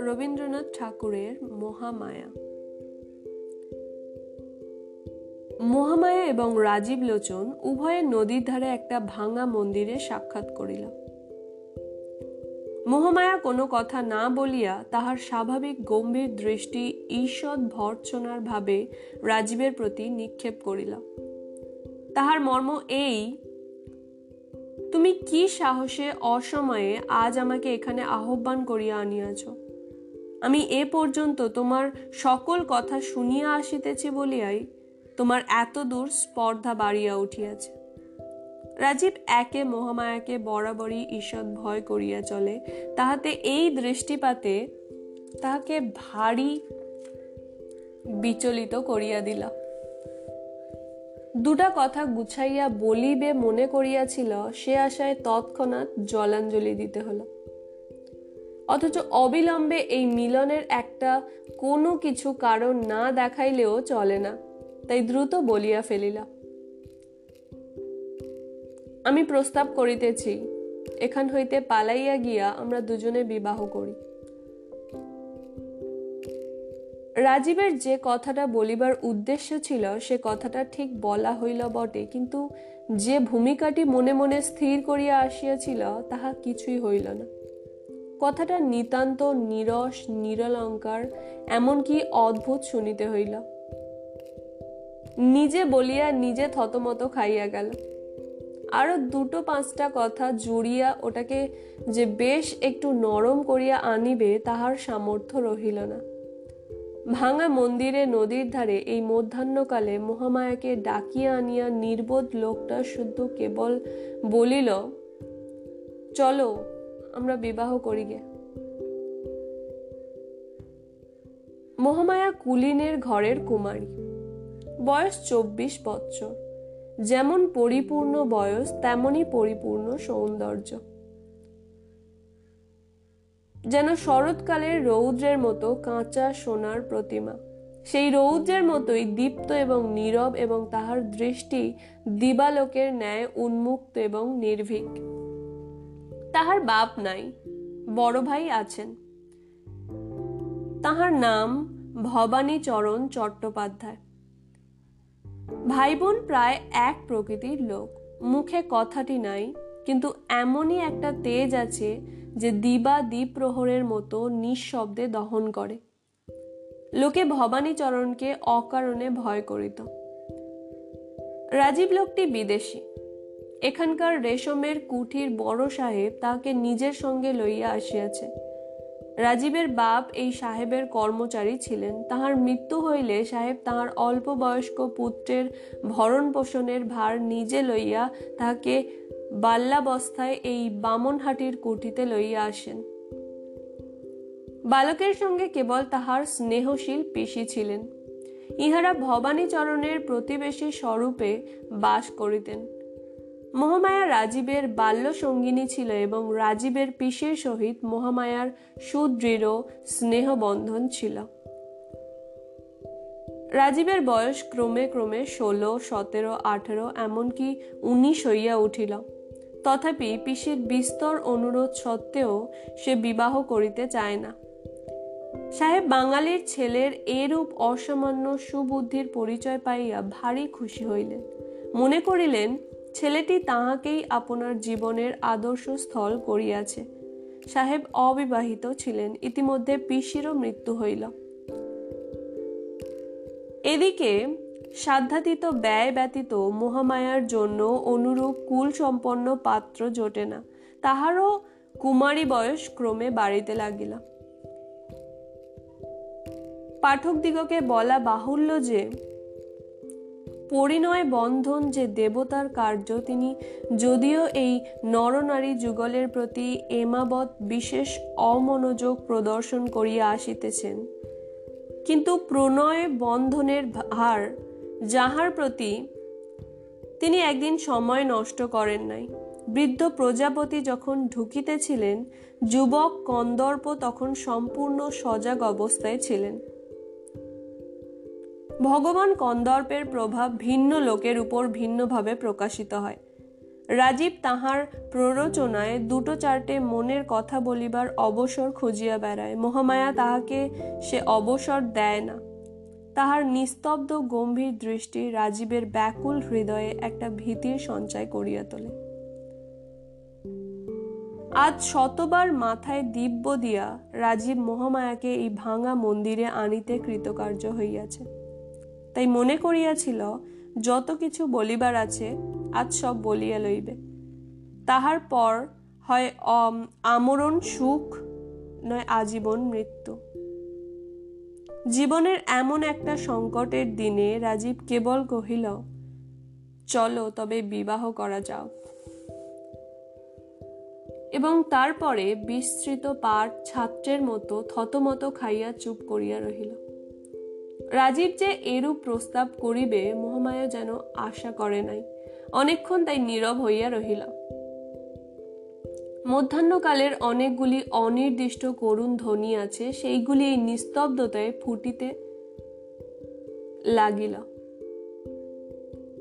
রবীন্দ্রনাথ ঠাকুরের মহামায়া। মহামায়া এবং রাজীব লোচন উভয়ে নদীর ধারে একটা ভাঙা মন্দিরে সাক্ষাৎ করিল। মহামায়া কোনো কথা না বলিয়া তাহার স্বাভাবিক গম্ভীর দৃষ্টি ঈষৎ ভর্ৎসনার ভাবে রাজীবের প্রতি নিক্ষেপ করিল। তাহার মর্ম এই তুমি কি সাহসে অসময়ে আজ আমাকে এখানে আহ্বান করিয়া আনিয়াছ? আমি এ পর্যন্ত তোমার সকল কথা শুনিয়া আসিতেছি বলিয়াই তোমার এত দূর স্পর্ধা বাড়িয়া উঠিয়াছে। রাজীব একে মহামায়াকে বরাবরই ঈষৎ ভয় করিয়া চলে। তাহাতে এই দৃষ্টিপাতে তাহাকে ভারী বিচলিত করিয়া দিলা। দুটা কথা গুছাইয়া বলিবে মনে করিয়াছিল, সে আশায় তৎক্ষণাৎ জলাঞ্জলি দিতে হলো। অথচ অবিলম্বে এই মিলনের একটা কোনো কিছু কারণ না দেখাইলেও চলে না, তাই দ্রুত বলিয়া ফেলিলা। আমি প্রস্তাব করিতেছি, এখান হইতে পালাইয়া গিয়া আমরা দুজনে বিবাহ করি। রাজীবের যে কথাটা বলিবার উদ্দেশ্য ছিল, সে কথাটা ঠিক বলা হইল বটে, কিন্তু যে ভূমিকাটি মনে মনে স্থির করিয়া আসিয়াছিল, তাহা কিছুই হইল না। কথাটা নিতান্ত নিরস, নিরলঙ্কার, এমনকি অদ্ভুত শুনিতে হইল। নিজে বলিয়া নিজে থতমত খাইয়া গেল। আরও দুটো পাঁচটা কথা জুড়িয়া ওটাকে যে বেশ একটু নরম করিয়া আনিবে, তাহার সামর্থ্য রহিল না। ভাঙা মন্দিরে নদীর ধারে এই মধ্যাহ্নকালে মহামায়াকে ডাকিয়া আনিয়া নির্বোধ লোকটা শুদ্ধ কেবল বলিল, চলো, আমরা বিবাহ করি গে। মহামায়া কুলিনের ঘরের কুমারী। বয়স চব্বিশ বৎসর। যেমন পরিপূর্ণ বয়স, তেমনই পরিপূর্ণ সৌন্দর্য। যেন শরৎকালের রৌদ্রের মতো কাঁচা সোনার প্রতিমা। সেই রৌদ্রের মতোই দীপ্ত এবং নীরব এবং তাহার দৃষ্টি দিবালোকের ন্যায় উন্মুক্ত এবং নির্ভীক। তাহার বাপ নাই, বড় ভাই আছেন। তাহার নাম ভবানী চরণ চট্টোপাধ্যায়। ভাই বোন প্রায় এক প্রকৃতির লোক। মুখে কথাটি নাই, কিন্তু এমনই একটা তেজ আছে যে দিবা দ্বীপ প্রহরের মতো নিঃশব্দে দহন করে। লোকে ভবানীচরণকে অকারণে ভয় করিত। রাজীব লোকটি বিদেশি। এখানকার রেশমের কুঠির বড় সাহেব তাকে নিজের সঙ্গে লইয়া আসিয়াছে। রাজীবের বাপ এই সাহেবের কর্মচারী ছিলেন। তাহার মৃত্যু হইলে সাহেব তাহার অল্প বয়স্ক পুত্রের ভরণ পোষণের ভার নিজে লইয়া তাহাকে বাল্যাবস্থায় এই বামনহাটির কুঠিতে লইয়া আসেন। বালকের সঙ্গে কেবল তাহার স্নেহশীল পিসি ছিলেন। ইহারা ভবানীচরণের প্রতিবেশী স্বরূপে বাস করিতেন। মহামায়া রাজীবের বাল্য সঙ্গিনী ছিল এবং রাজীবের পিসের সহিত মহামায়ার সুদৃঢ় স্নেহবন্ধন ছিল। রাজীবের বয়স ক্রমে ক্রমে ষোলো, সতেরো, আঠেরো, এমনকি উনিশ হইয়া উঠিল। তথাপি পিসির বিস্তর অনুরোধ সত্ত্বেও সে বিবাহ করিতে চায় না। সাহেব বাঙালির ছেলের এরূপ অসামান্য সুবুদ্ধির পরিচয় পাইয়া ভারী খুশি হইলেন। মনে করিলেন, ছেলেটি তাহাকেই আপনার জীবনের আদর্শ স্থল করিয়াছে। সাহেব অবিবাহিত ছিলেন, ইতিমধ্যে পিসিরও মৃত্যু হইল। এদিকে সাধ্যাতীত ব্যয় ব্যতীত মহামায়ার জন্য অনুরূপ কুল সম্পন্ন পাত্র জোটে না। তাহারও কুমারী বয়স ক্রমে বাড়িতে লাগিল। পাঠকদিগকে বলা বাহুল্য যে, পরিণয় বন্ধন যে দেবতার কার্য, তিনি যদিও এই নরনারী যুগলের প্রতি এমাবৎ বিশেষ অমনোযোগ প্রদর্শন করিয়া আসিতেছেন, কিন্তু প্রণয় বন্ধনের হার যাহার প্রতি তিনি একদিন সময় নষ্ট করেন নাই। বৃদ্ধ প্রজাপতি যখন ঢুকিতেছিলেন, যুবক কন্দর্প তখন সম্পূর্ণ সজাগ অবস্থায় ছিলেন। ভগবান কন্দর্পের প্রভাব ভিন্ন লোকের উপর ভিন্নভাবে প্রকাশিত হয়। রাজীব তাহার প্ররোচনায় দুটো চারটে মনের কথা বলিবার অবসর খুঁজিয়া বেড়ায়। মহামায়া তাহাকে সে অবসর দেয় না। তাহার নিস্তব্ধ গম্ভীর দৃষ্টি রাজীবের ব্যাকুল হৃদয়ে একটা ভীতির সঞ্চয় করিয়া তোলে। আজ শতবার মাথায় দিব্য দিয়া রাজীব মহামায়াকে এই ভাঙা মন্দিরে আনিতে কৃতকার্য হইয়াছে। তাই মনে করিয়াছিল, যত কিছু বলিবার আছে, আজ সব বলিয়া লইবে। তাহার পর হয় আমরণ সুখ, নয়, আজীবন মৃত্যু। জীবনের এমন একটা সংকটের দিনে রাজীব কেবল কহিল, চলো, তবে বিবাহ করা যাও। এবং তারপরে বিস্তৃত পাঠ ছাত্রের মতো থতমত খাইয়া চুপ করিয়া রহিল। রাজীব যে এরূপ প্রস্তাব করিবে, মহামায়া যেন আশা করে নাই। অনেকক্ষণ তাই নীরব হইয়া রহিল। মধ্যাহ্নকালের অনেকগুলি অনির্দিষ্ট করুণ ধ্বনি আছে, সেইগুলি এই নিস্তব্ধতায় ফুটিতে লাগিল।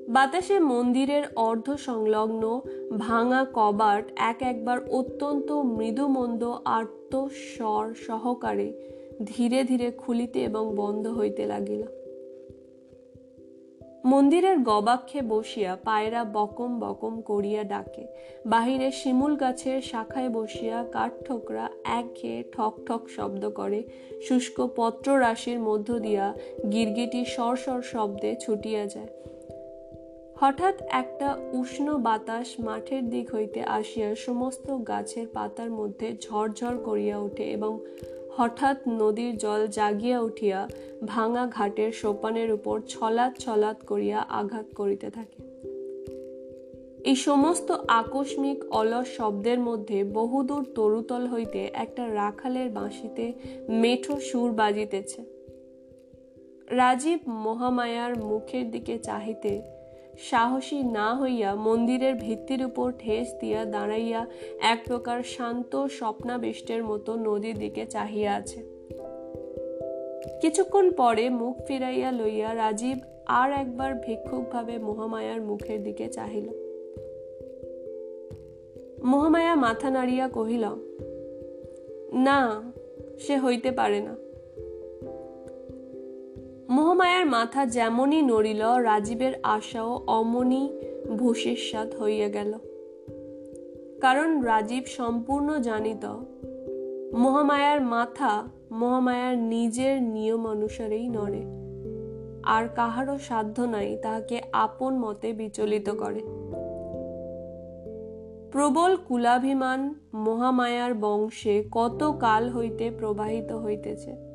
বাতাসে মন্দিরের অর্ধ সংলগ্ন ভাঙা কবাট এক একবার অত্যন্ত মৃদুমন্দ আর্তস্বর সহকারে ধীরে ধীরে খুলিতে এবং বন্ধ হইতে লাগিল। মন্দিরের গবাক্ষে বসিয়া পায়রা বকম বকম করিয়া ডাকে। বাহিরে শিমুল গাছের শাখায় বসিয়া কাঠঠোকরা একঘেয়ে ঠক ঠক শব্দ করে। শুষ্ক পত্র রাশির মধ্য দিয়া গিরগিটি সর সর শব্দে ছুটিয়া যায়। হঠাৎ একটা উষ্ণ বাতাস মাঠের দিক হইতে আসিয়া সমস্ত গাছের পাতার মধ্যে ঝরঝর করিয়া ওঠে এবং হঠাৎ নদীর জল জাগিয়া উঠিয়া ভাঙা ঘাটের সোপানের উপর ছলাৎ ছলাৎ করিয়া আঘাত করিতে থাকে। এই সমস্ত আকস্মিক অলস শব্দের মধ্যে বহুদূর তরুতল হইতে একটা রাখালের বাঁশিতে মেঠো সুর বাজিতেছে। রাজীব মহামায়ার মুখের দিকে চাহিতে সাহসী না হইয়া মন্দিরের ভিত্তির উপর ঠেস দিয়া দাঁড়াইয়া এক প্রকার শান্ত স্বপ্নাবিষ্টের মতো নদীর দিকে চাহিয়া আছে। কিছুক্ষণ পরে মুখ ফিরাইয়া লইয়া রাজীব আর একবার ভিক্ষুকভাবে মহামায়ার মুখের দিকে চাহিল। মহামায়া মাথা নাড়িয়া কহিল, না, সে হইতে পারে না। মোহমায়ার মাথা যেমনই নড়িল, রাজীবের আশাও অমনি ভূষিষ্যাত হইয়া গেল। কারণ রাজীব সম্পূর্ণ জানিত, মহামায়ার মাথা মহামায়ার নিজের নিয়ম অনুসারেই নড়ে। আর কাহারও সাধ্য নাই তাহাকে আপন মতে বিচলিত করে। প্রবল কুলাভিমান মহামায়ার বংশে কত কাল হইতে প্রবাহিত হইতেছে?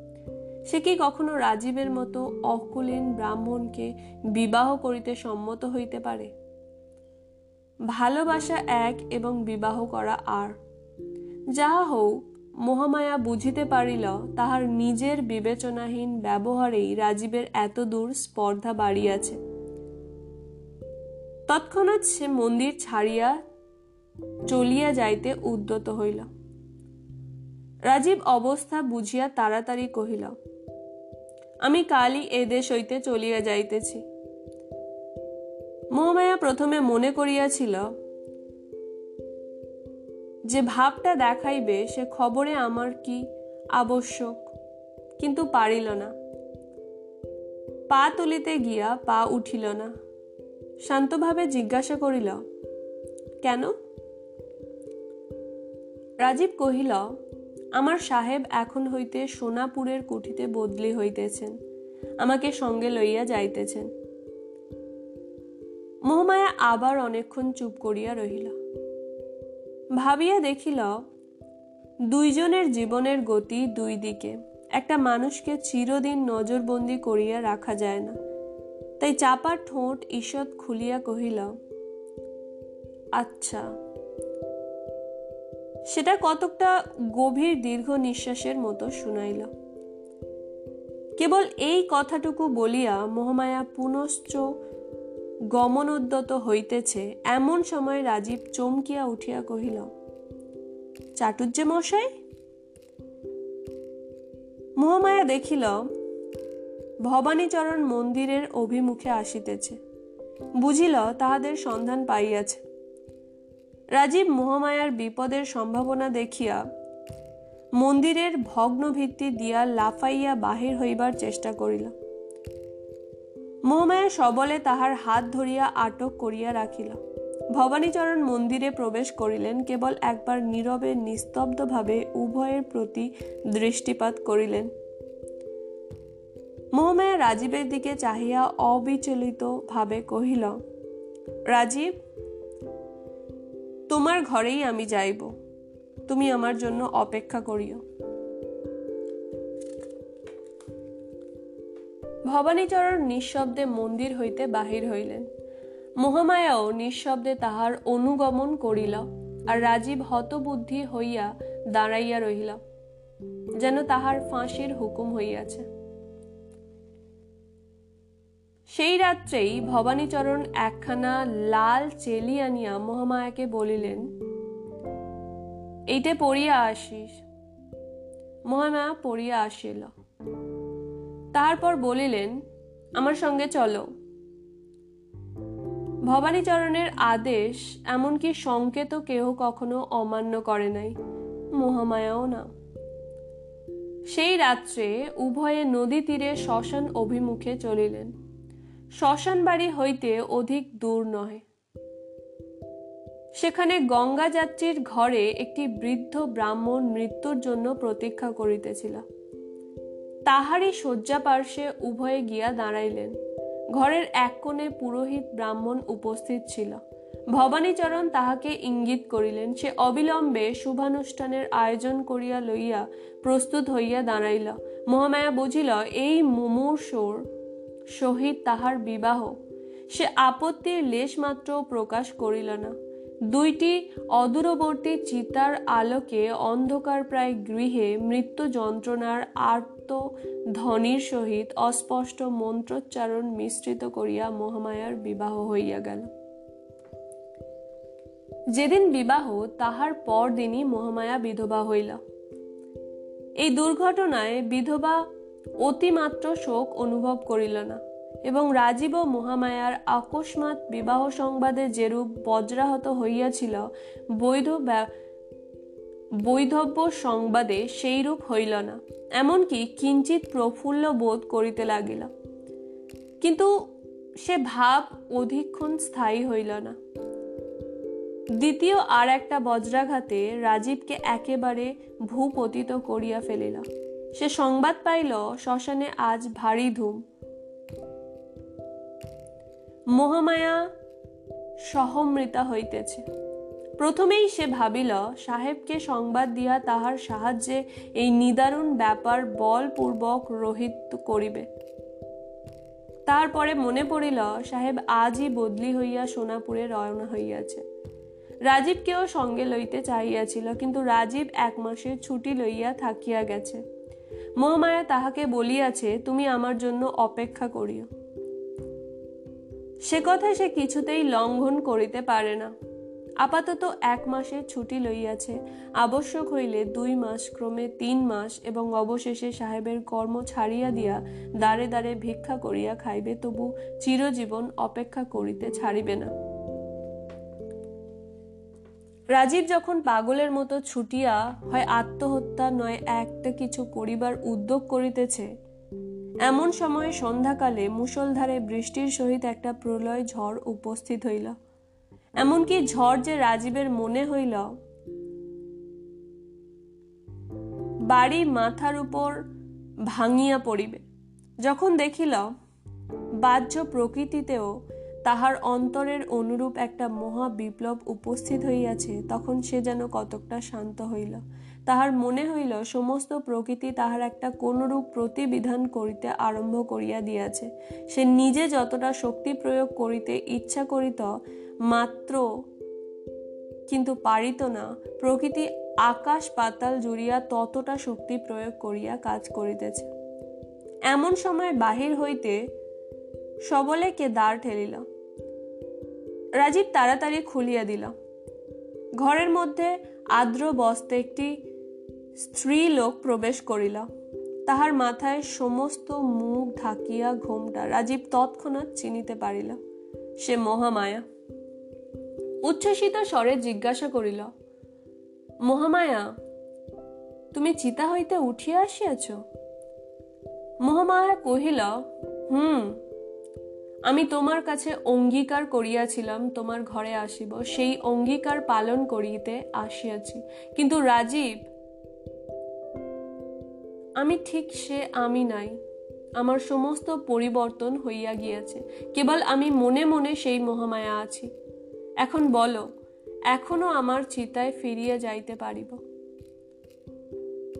সে কি কখনো রাজীবের মতো অকুলীন ব্রাহ্মণকে বিবাহ করিতে সম্মত হইতে পারে? ভালোবাসা এক এবং বিবাহ করা আর। যাহা হোক মহামায়া বুঝিতে পারিল তাহার নিজের বিবেচনাহীন ব্যবহারেই রাজীবের এত দূর স্পর্ধা বাড়িয়াছে। তৎক্ষণাৎ সে মন্দির ছাড়িয়া চলিয়া যাইতে উদ্যত হইল। রাজীব অবস্থা বুঝিয়া তাড়াতাড়ি কহিল আমি কালই এ দেশ হইতে চলিয়া যাইতেছি। মহামায়া প্রথমে মনে করিয়াছিল যে ভাবটা দেখাইবে, সে খবরে আমার কি আবশ্যক, কিন্তু পারিল না। পা তুলিতে গিয়া পা উঠিল না। শান্তভাবে জিজ্ঞাসা করিল, কেন? রাজীব কহিল আমার সাহেব এখন হইতে সোনাপুরের কুঠিতে বদলি হইতেছেন, আমাকে সঙ্গে লইয়া যাইতেছেন। মহামায়া আবার অনেকক্ষণ চুপ করিয়া রহিল। ভাবিয়া দেখিল, দুইজনের জীবনের গতি দুই দিকে, একটা মানুষকে চিরদিন নজরবন্দি করিয়া রাখা যায় না। তাই চাপার ঠোঁট ঈষৎ খুলিয়া কহিল আচ্ছা। সেটা কতকটা গভীর দীর্ঘ নিঃশ্বাসের মতো শুনাইল। কেবল এই কথাটুকু বলিয়া মহামায়া পুনশ্চ গমনোদ্যত হইতেছে, এমন সময় রাজীব চমকিয়া উঠিয়া কহিল চাটুর্যে মশাই? মহামায়া দেখিল, ভবানীচরণ মন্দিরের অভিমুখে আসিতেছে। বুঝিল তাহাদের সন্ধান পাইয়াছে। রাজীব মহামায়ার বিপদের সম্ভাবনা দেখিয়া মন্দিরের ভগ্ন ভিত্তি দিয়া লাফাইয়া বাহির হইবার চেষ্টা করিল। মহামায়া সবলে তাহার হাত ধরিয়া আটক করিয়া রাখিল। ভবানীচরণ মন্দিরে প্রবেশ করিলেন কেবল একবার নীরবে নিস্তব্ধভাবে উভয়ের প্রতি দৃষ্টিপাত করিলেন। মহামায়া রাজীবের দিকে চাহিয়া অবিচলিত ভাবে কহিল, রাজীব তোমার ঘরেই আমি যাইব। তুমি আমার জন্য অপেক্ষা করিও। ভবানীচরণ নিঃশব্দে মন্দির হইতে বাহির হইলেন। মহামায়াও নিঃশব্দে তাহার অনুগমন করিল আর রাজীব হতবুদ্ধি হইয়া দাঁড়াইয়া রহিল, যেন তাহার ফাঁসির হুকুম হইয়াছে। সেই রাত্রেই ভবানীচরণ একখানা লাল চেলি আনিয়া মহামায়াকে বলিলেন, এইটে পড়িয়া আসিস। মহামায়া পড়িয়া আসিল। তারপর বলিলেন, আমার সঙ্গে চলো। ভবানীচরণের আদেশ এমনকি সংকেত কেহ কখনো অমান্য করে নাই, মহামায়াও না। সেই রাত্রে উভয়ে নদী তীরে শ্মশান অভিমুখে চলিলেন। শ্মশান বাড়ি হইতে অধিক দূর নয় সেখানে গঙ্গা যাত্রীর ঘরে একটি বৃদ্ধ ব্রাহ্মণ মৃত্যুর জন্য প্রতীক্ষা করিতেছিল। তাহারই শয্যা পার্শ্বে উভয়ে গিয়া দাঁড়াইলেন। ঘরের এক কোণে পুরোহিত ব্রাহ্মণ উপস্থিত ছিল। ভবানীচরণ তাহাকে ইঙ্গিত করিলেন, সে অবিলম্বে শুভানুষ্ঠানের আয়োজন করিয়া লইয়া প্রস্তুত হইয়া দাঁড়াইল। মহামায়া বুঝিল, এই মুমূর্ষর সহিত তাহার বিবাহ। সে আপত্তির লেশ মাত্র প্রকাশ করিল না। দুইটি অদূরবর্তী চিতার আলোকে অন্ধকার প্রায় গৃহে মৃত্যু যন্ত্রণার আর্ত ধ্বনির সহিত অস্পষ্ট মন্ত্রোচ্চারণ মিশ্রিত করিয়া মহামায়ার বিবাহ হইয়া গেল। যেদিন বিবাহ, তাহার পর দিনই মহামায়া বিধবা হইল। এই দুর্ঘটনায় বিধবা অতিমাত্র শোক অনুভব করিল না এবং রাজীব ও মহামায়ার আকস্মাৎ বিবাহ সংবাদে যেরূপ বজ্রাহত হইয়াছিল, বৈধ বৈধব্য সংবাদে সেইরূপ হইল না। এমনকি কিঞ্চিত প্রফুল্ল বোধ করিতে লাগিল। কিন্তু সে ভাব অধিকক্ষণ স্থায়ী হইল না। দ্বিতীয় আর একটা বজ্রাঘাতে রাজীবকে একেবারে ভূপতিত করিয়া ফেলিল। সে সংবাদ পাইল, শ্মশানে আজ ভারী ধুম। মহামায়া সহমৃতা হইতেছে। প্রথমেই সে ভাবিল, সাহেবকে সংবাদ দিয়া তাহার সাহায্যে এই নিদারুণ ব্যাপার বলপূর্বক রোহিত করিবে। তারপরে মনে পড়িল, সাহেব আজই বদলি হইয়া সোনাপুরে রওনা হইয়াছে। রাজীবকেও সঙ্গে লইতে চাহিয়াছিল, কিন্তু রাজীব এক মাসের ছুটি লইয়া থাকিয়া গেছে। মহামায়া তাহাকে বলিয়াছে, তুমি আমার জন্য অপেক্ষা করিও। সে কথা সে কিছুতেই লঙ্ঘন করিতে পারে না। আপাতত এক মাসের ছুটি লইয়াছে। আবশ্যক হইলে দুই মাস, ক্রমে তিন মাস এবং অবশেষে সাহেবের কর্ম ছাড়িয়া দিয়া দাঁড়ে দাঁড়ে ভিক্ষা করিয়া খাইবে, তবু চিরজীবন অপেক্ষা করিতে ছাড়িবে না। রাজীব যখন পাগলের মতো ছুটিয়া হয় আত্মহত্যা নয়, একটা কিছু করিবার উদ্যোগ করিতেছে। এমন সময় সন্ধ্যাকালে মুসলধারে বৃষ্টির সহিত একটা প্রলয় ঝড় উপস্থিত হইল। এমনকি ঝড় যে রাজীবের মনে হইল, বাড়ি মাথার উপর ভাঙিয়া পড়িবে। যখন দেখিল, বাহ্য প্রকৃতিতেও তাহার অন্তরের অনুরূপ একটা মহা বিপ্লব উপস্থিত হইয়াছে, তখন সে যেন কতকটা শান্ত হইল। তাহার মনে হইল, সমস্ত প্রকৃতি তাহার একটা কোনরূপ প্রতিবিধান করিতে আরম্ভ করিয়া দিয়াছে। সে নিজে যতটা শক্তি প্রয়োগ করিতে ইচ্ছা করিত, মাত্র কিন্তু পারিত না, প্রকৃতি আকাশ পাতাল জুড়িয়া ততটা শক্তি প্রয়োগ করিয়া কাজ করিতেছে। এমন সময় বাহির হইতে সবলে কে দাঁড় ঠেলিল। রাজীব তাড়াতাড়ি খুলিয়া দিল। ঘরের মধ্যে আর্দ্র বস্তে একটি স্ত্রী লোক প্রবেশ করিল। তাহার মাথায় সমস্ত মুখ ঢাকিয়া ঘোমটা রাজীব তৎক্ষণাৎ চিনিতে পারিল। সে মহামায়া। উচ্ছ্বসিত স্বরে জিজ্ঞাসা করিল, মহামায়া, তুমি চিতা হইতে উঠিয়া আসিয়াছ? মহামায়া কহিল, হুম আমি তোমার কাছে অঙ্গীকার করিয়াছিলাম, তোমার ঘরে আসিব। সেই অঙ্গীকার পালন করিতে আসিয়াছি। কিন্তু রাজীব, আমি ঠিক সে আমি নাই। আমার সমস্ত পরিবর্তন হইয়া গিয়াছে। কেবল আমি মনে মনে সেই মহামায়া আছি। এখন বলো, এখনও আমার চিতায় ফিরিয়া যাইতে পারিব?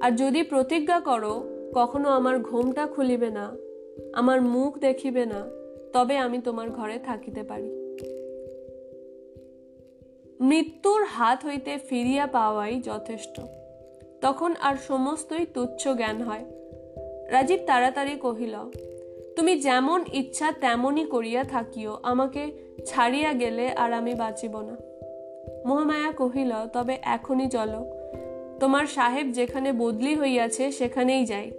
আর যদি প্রতিজ্ঞা করো, কখনো আমার ঘুমটা খুলিবে না, আমার মুখ দেখিবে না তবে আমি তোমার ঘরে থাকিতে পারি। মৃত্যুর হাত হইতে ফিরিয়া পাওয়াই যথেষ্ট। তখন আর সমস্তই তুচ্ছ জ্ঞান হয়। রাজীব তাড়াতাড়ি কহিল, তুমি যেমন ইচ্ছা তেমনই করিয়া থাকিও, আমাকে ছাড়িয়া গেলে আর আমি বাঁচিব না। মহামায়া কহিল, তবে এখনই চলো। তোমার সাহেব যেখানে বদলি হইয়াছে সেখানেই যাই।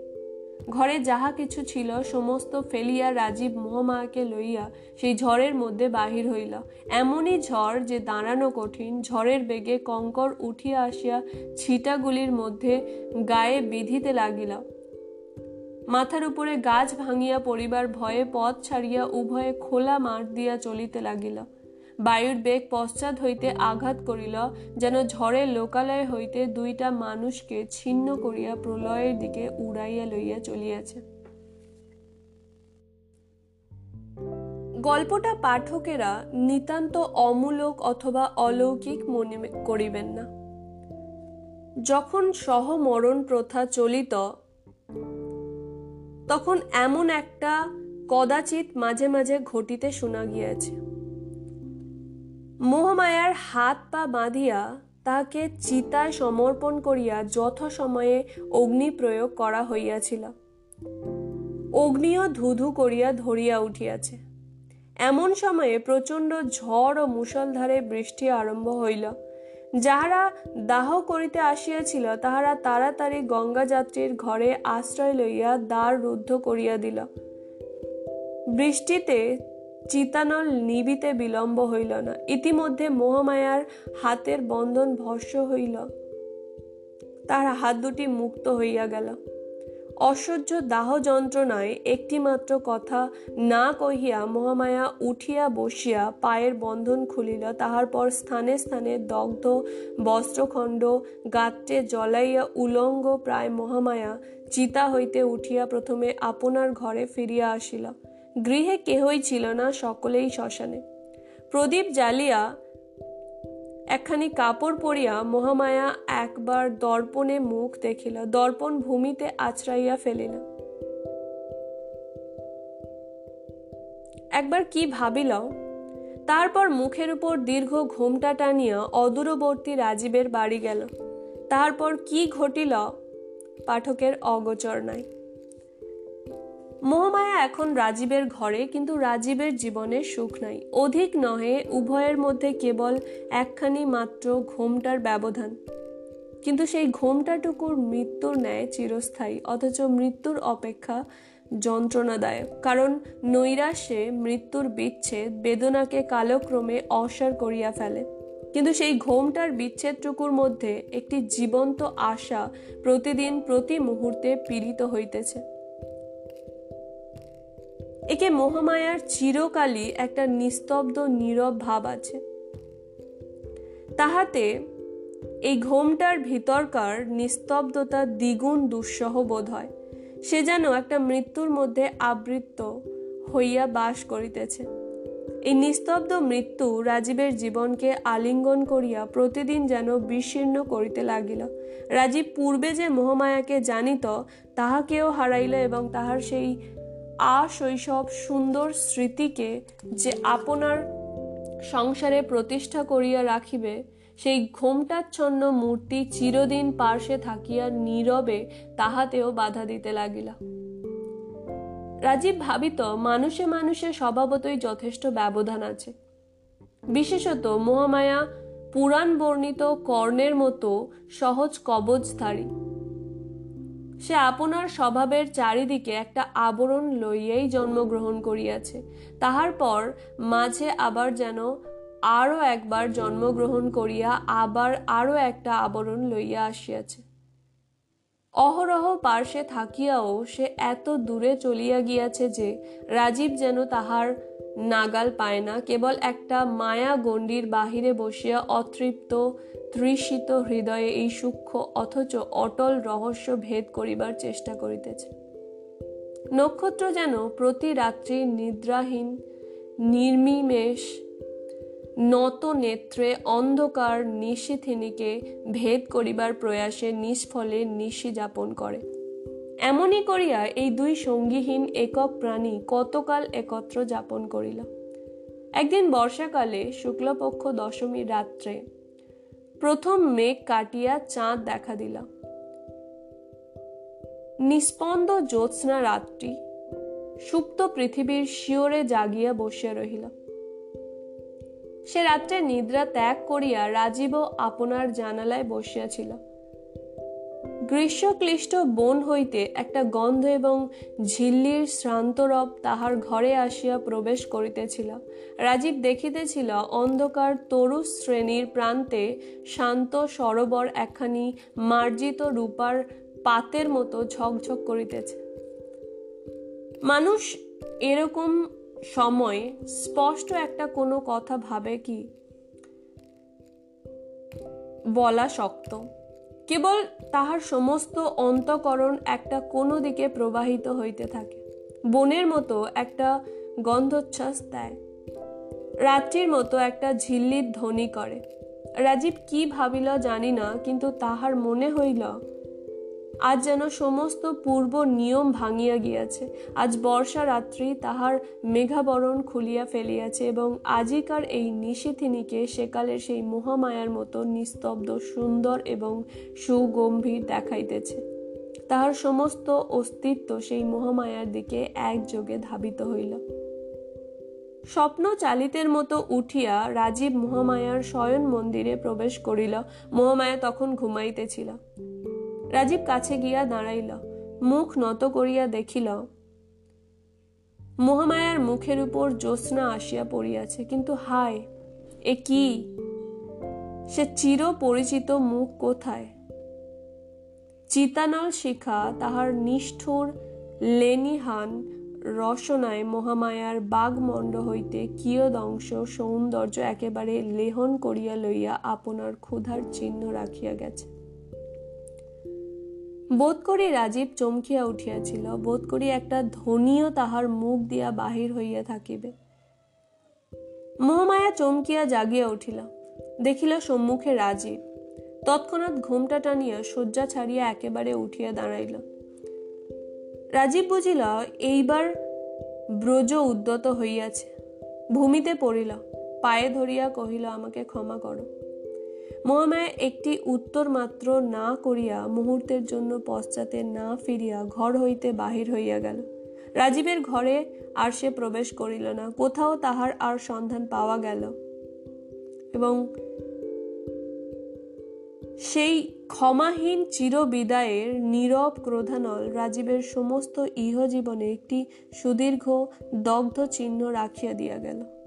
ঘরে যাহা কিছু ছিল, সমস্ত ফেলিয়া রাজীব মহামায়াকে লইয়া সেই ঝড়ের মধ্যে বাহির হইল। এমনই ঝড় যে দাঁড়ানো কঠিন, ঝড়ের বেগে কঙ্কর উঠিয়া আসিয়া ছিটাগুলির মধ্যে গায়ে বিধিতে লাগিল। মাথার উপরে গাছ ভাঙিয়া পরিবার ভয়ে পথ ছাড়িয়া উভয়ে খোলা মাঠ দিয়া চলিতে লাগিল। বায়ুর বেগ পশ্চাৎ হইতে আঘাত করিল, যেন ঝড়ের লোকালয় হইতে দুইটা মানুষকে ছিন্ন করিয়া প্রলয়ের দিকে উড়াইয়া লইয়া চলিয়াছে। গল্পটা পাঠকেরা নিতান্ত অমূলক অথবা অলৌকিক মনে করিবেন না। যখন সহমরণ প্রথা চলিত, তখন এমন একটা কদাচিৎ মাঝে মাঝে ঘটিতে শোনা গিয়াছে। মোহমায়ার হাত পা বাঁধিয়া তাহাকে চিতায় সমর্পণ করিয়া যথাসময়ে অগ্নি প্রয়োগ করা হইয়াছিল। অগ্নিও ধুধু করিয়া ধরিয়া উঠিয়াছে। এমন সময়ে প্রচণ্ড ঝড় ও মুসলধারে বৃষ্টি আরম্ভ হইল। যাহারা দাহ করিতে আসিয়াছিল, তাহারা তাড়াতাড়ি গঙ্গা যাত্রীর ঘরে আশ্রয় লইয়া দ্বার রুদ্ধ করিয়া দিল। বৃষ্টিতে চিতানল নিবিতে বিলম্ব হইল না। ইতিমধ্যে মোহমায়ার হাতের বন্ধন ভস্য হইল। তার হাত দুটি মুক্ত হইয়া গেল। অসহ্য দাহ যন্ত্রণায় একটিমাত্র কথা না কহিয়া মহামায়া উঠিয়া বসিয়া পায়ের বন্ধন খুলিল। তাহার পর স্থানে স্থানে দগ্ধ বস্ত্রখণ্ড গাত্রে জলাইয়া উলঙ্গ প্রায় মহামায়া চিতা হইতে উঠিয়া প্রথমে আপনার ঘরে ফিরিয়া আসিল। গৃহে কেহই ছিল না সকলেই শ্মশানে। প্রদীপ জ্বালিয়া একখানি কাপড় পরিয়া মহামায়া একবার দর্পণে মুখ দেখিল, দর্পণ ভূমিতে আছড়াইয়া ফেলিল। একবার কি ভাবিল? তারপর মুখের উপর দীর্ঘ ঘোমটা টানিয়া অদূরবর্তী রাজীবের বাড়ি গেল। তারপর কি ঘটিল? পাঠকের অগোচর নাই। মোহমায়া এখন রাজীবের ঘরে, কিন্তু রাজীবের জীবনে সুখ নাই। অধিক নহে, উভয়ের মধ্যে কেবল একখানি মাত্র ঘোমটার ব্যবধান। কিন্তু সেই ঘোমটাটুকুর মৃত্যুর ন্যায় চিরস্থায়ী, অথচ মৃত্যুর অপেক্ষা যন্ত্রণাদায়ক। কারণ নৈরাশ্যে মৃত্যুর বিচ্ছেদ বেদনাকে কালক্রমে অসার করিয়া ফেলে। কিন্তু সেই ঘোমটার বিচ্ছেদটুকুর মধ্যে একটি জীবন্ত আশা প্রতিদিন প্রতি মুহূর্তে পীড়িত হইতেছে। একে মহামায়ার চিরকালই একটা নিস্তব্ধ, নীরব ভাব আছে। তাহাতে এই ঘোমটার ভিতরকার নিস্তব্ধতা দ্বিগুণ দুঃসহ বোধ হয়। সে যেন একটা মৃত্যুর মধ্যে আবৃত্ত হইয়া বাস করিতেছে। এই নিস্তব্ধ মৃত্যু রাজীবের জীবনকে আলিঙ্গন করিয়া প্রতিদিন যেন বিশীর্ণ করিতে লাগিল। রাজীব পূর্বে যে মহামায়াকে জানিত, তাহাকেও হারাইল এবং তাহার সেই আশৈশব সুন্দর স্মৃতিকে যে আপনার সংসারে প্রতিষ্ঠা করিয়া রাখিবে, সেই ঘোমটাচ্ছন্ন মূর্তি চিরদিন পার্শ্বে থাকিয়া নীরবে তাহাতেও বাধা দিতে লাগিলা। রাজীব ভাবিত মানুষে মানুষে স্বভাবতই যথেষ্ট ব্যবধান আছে। বিশেষত মহামায়া পুরাণ বর্ণিত কর্ণের মতো সহজ কবচধারী সে আপনার স্বভাবের চারিদিকে একটা আবরণ লইয়াই জন্মগ্রহণ করিয়াছে। তাহার পর মাঝে আবার যেন আরও একবার জন্মগ্রহণ করিয়া আবার আরও একটা আবরণ লইয়া আসিয়াছে। অহরহ পার্শ্বে থাকিয়াও সে এত দূরে চলিয়া গিয়াছে যে রাজীব যেন তাহার নাগাল পায় না, কেবল একটা মায়া গণ্ডির বাহিরে বসিয়া অতৃপ্ত, তৃষিত হৃদয়ে এই সূক্ষ্ম অথচ অটল রহস্য ভেদ করিবার চেষ্টা করিতেছে। নক্ষত্র যেন প্রতি রাত্রি নিদ্রাহীন, নির্মিমেষ নত নেত্রে অন্ধকার নিশিথিনীকে ভেদ করিবার প্রয়াসে নিষ্ফলে নিশি যাপন করে। এমনই করিয়া এই দুই সঙ্গীহীন একক প্রাণী কতকাল একত্র যাপন করিল। একদিন বর্ষাকালে শুক্লপক্ষ দশমীর রাত্রে প্রথম মেঘ কাটিয়া চাঁদ দেখা দিল। নিস্পন্দ জ্যোৎস্না রাত্রি সুপ্ত পৃথিবীর শিওরে জাগিয়া বসিয়া রহিল। সে রাত্রে নিদ্রা ত্যাগ করিয়া রাজীব আপনার জানালায় বসিয়াছিল। গ্রীষ্মক্লিষ্ট বন হইতে একটা গন্ধ এবং ঝিল্লির শ্রান্তরব তাহার ঘরে আসিয়া প্রবেশ করিতেছিল। রাজীব দেখিতেছিল অন্ধকার তরু শ্রেণির প্রান্তে শান্ত সরোবর একখানি মার্জিত রূপার পাতের মতো ঝকঝক করিতেছে। মানুষ এরকম সময় স্পষ্ট একটা কোনো কথা ভাবে কি? বলা শক্ত। কেবল তাহার সমস্ত অন্তকরণ একটা কোনো দিকে প্রবাহিত হইতে থাকে। বনের মতো একটা গন্ধোচ্ছ্বাস দেয়। রাত্রির মতো একটা ঝিল্লির ধ্বনি করে। রাজীব কি ভাবিল জানি না, কিন্তু তাহার মনে হইল আজ যেন সমস্ত পূর্ব নিয়ম ভাঙিয়া গিয়াছে। আজ বর্ষা রাত্রি তাহার মেঘাবরণ খুলিয়া ফেলিয়াছে এবং আজিকার এই নিশিথিনীকে সেকালের সেই মহামায়ার মতো নিস্তব্ধ, সুন্দর এবং সুগম্ভীর দেখাইতেছে। তাহার সমস্ত অস্তিত্ব সেই মহামায়ার দিকে একযোগে ধাবিত হইল। স্বপ্ন চালিতের মতো উঠিয়া রাজীব মহামায়ার শয়ন মন্দিরে প্রবেশ করিল। মহামায়া তখন ঘুমাইতেছিল। রাজীব কাছে গিয়া দাঁড়াইল, মুখ নত করিয়া দেখিল, মহামায়ার মুখের উপর জ্যোৎস্না আসিয়া পড়িয়াছে, কিন্তু হায়, এ কি? সে চির পরিচিত মুখ কোথায়? চিতানল শিখা তাহার নিষ্ঠুর লেনিহান রসনায় মহামায়ার বাগমণ্ড হইতে কিয়দংশ সৌন্দর্য একেবারে লেহন করিয়া লইয়া আপনার ক্ষুধার চিহ্ন রাখিয়া গেছে। বোধ করি রাজীব চমকিয়া উঠিয়াছিল। বোধ করি একটা ধ্বনিও তাহার মুখ দিয়া বাহির হইয়া থাকিবে। মোহমায়া চমকিয়া জাগিয়া উঠিল। দেখিল সম্মুখে রাজীব। তৎক্ষণাৎ ঘুমটা টানিয়া শয্যা ছাড়িয়া একেবারে উঠিয়া দাঁড়াইল। রাজীব বুঝিল, এইবার ব্রজ উদ্যত হইয়াছে। ভূমিতে পড়িল। পায়ে ধরিয়া কহিল, আমাকে ক্ষমা করো। মহামায়া একটি উত্তর মাত্র না করিয়া মুহূর্তের জন্য পশ্চাতে না ফিরিয়া ঘর হইতে বাহির হইয়া গেল। রাজীবের ঘরে আর সে প্রবেশ করিল না। কোথাও তাহার আর সন্ধান পাওয়া গেল। এবং সেই ক্ষমাহীন চিরবিদায়ের নীরব ক্রোধানল রাজীবের সমস্ত ইহজীবনে একটি সুদীর্ঘ দগ্ধ চিহ্ন রাখিয়া দিয়া গেল।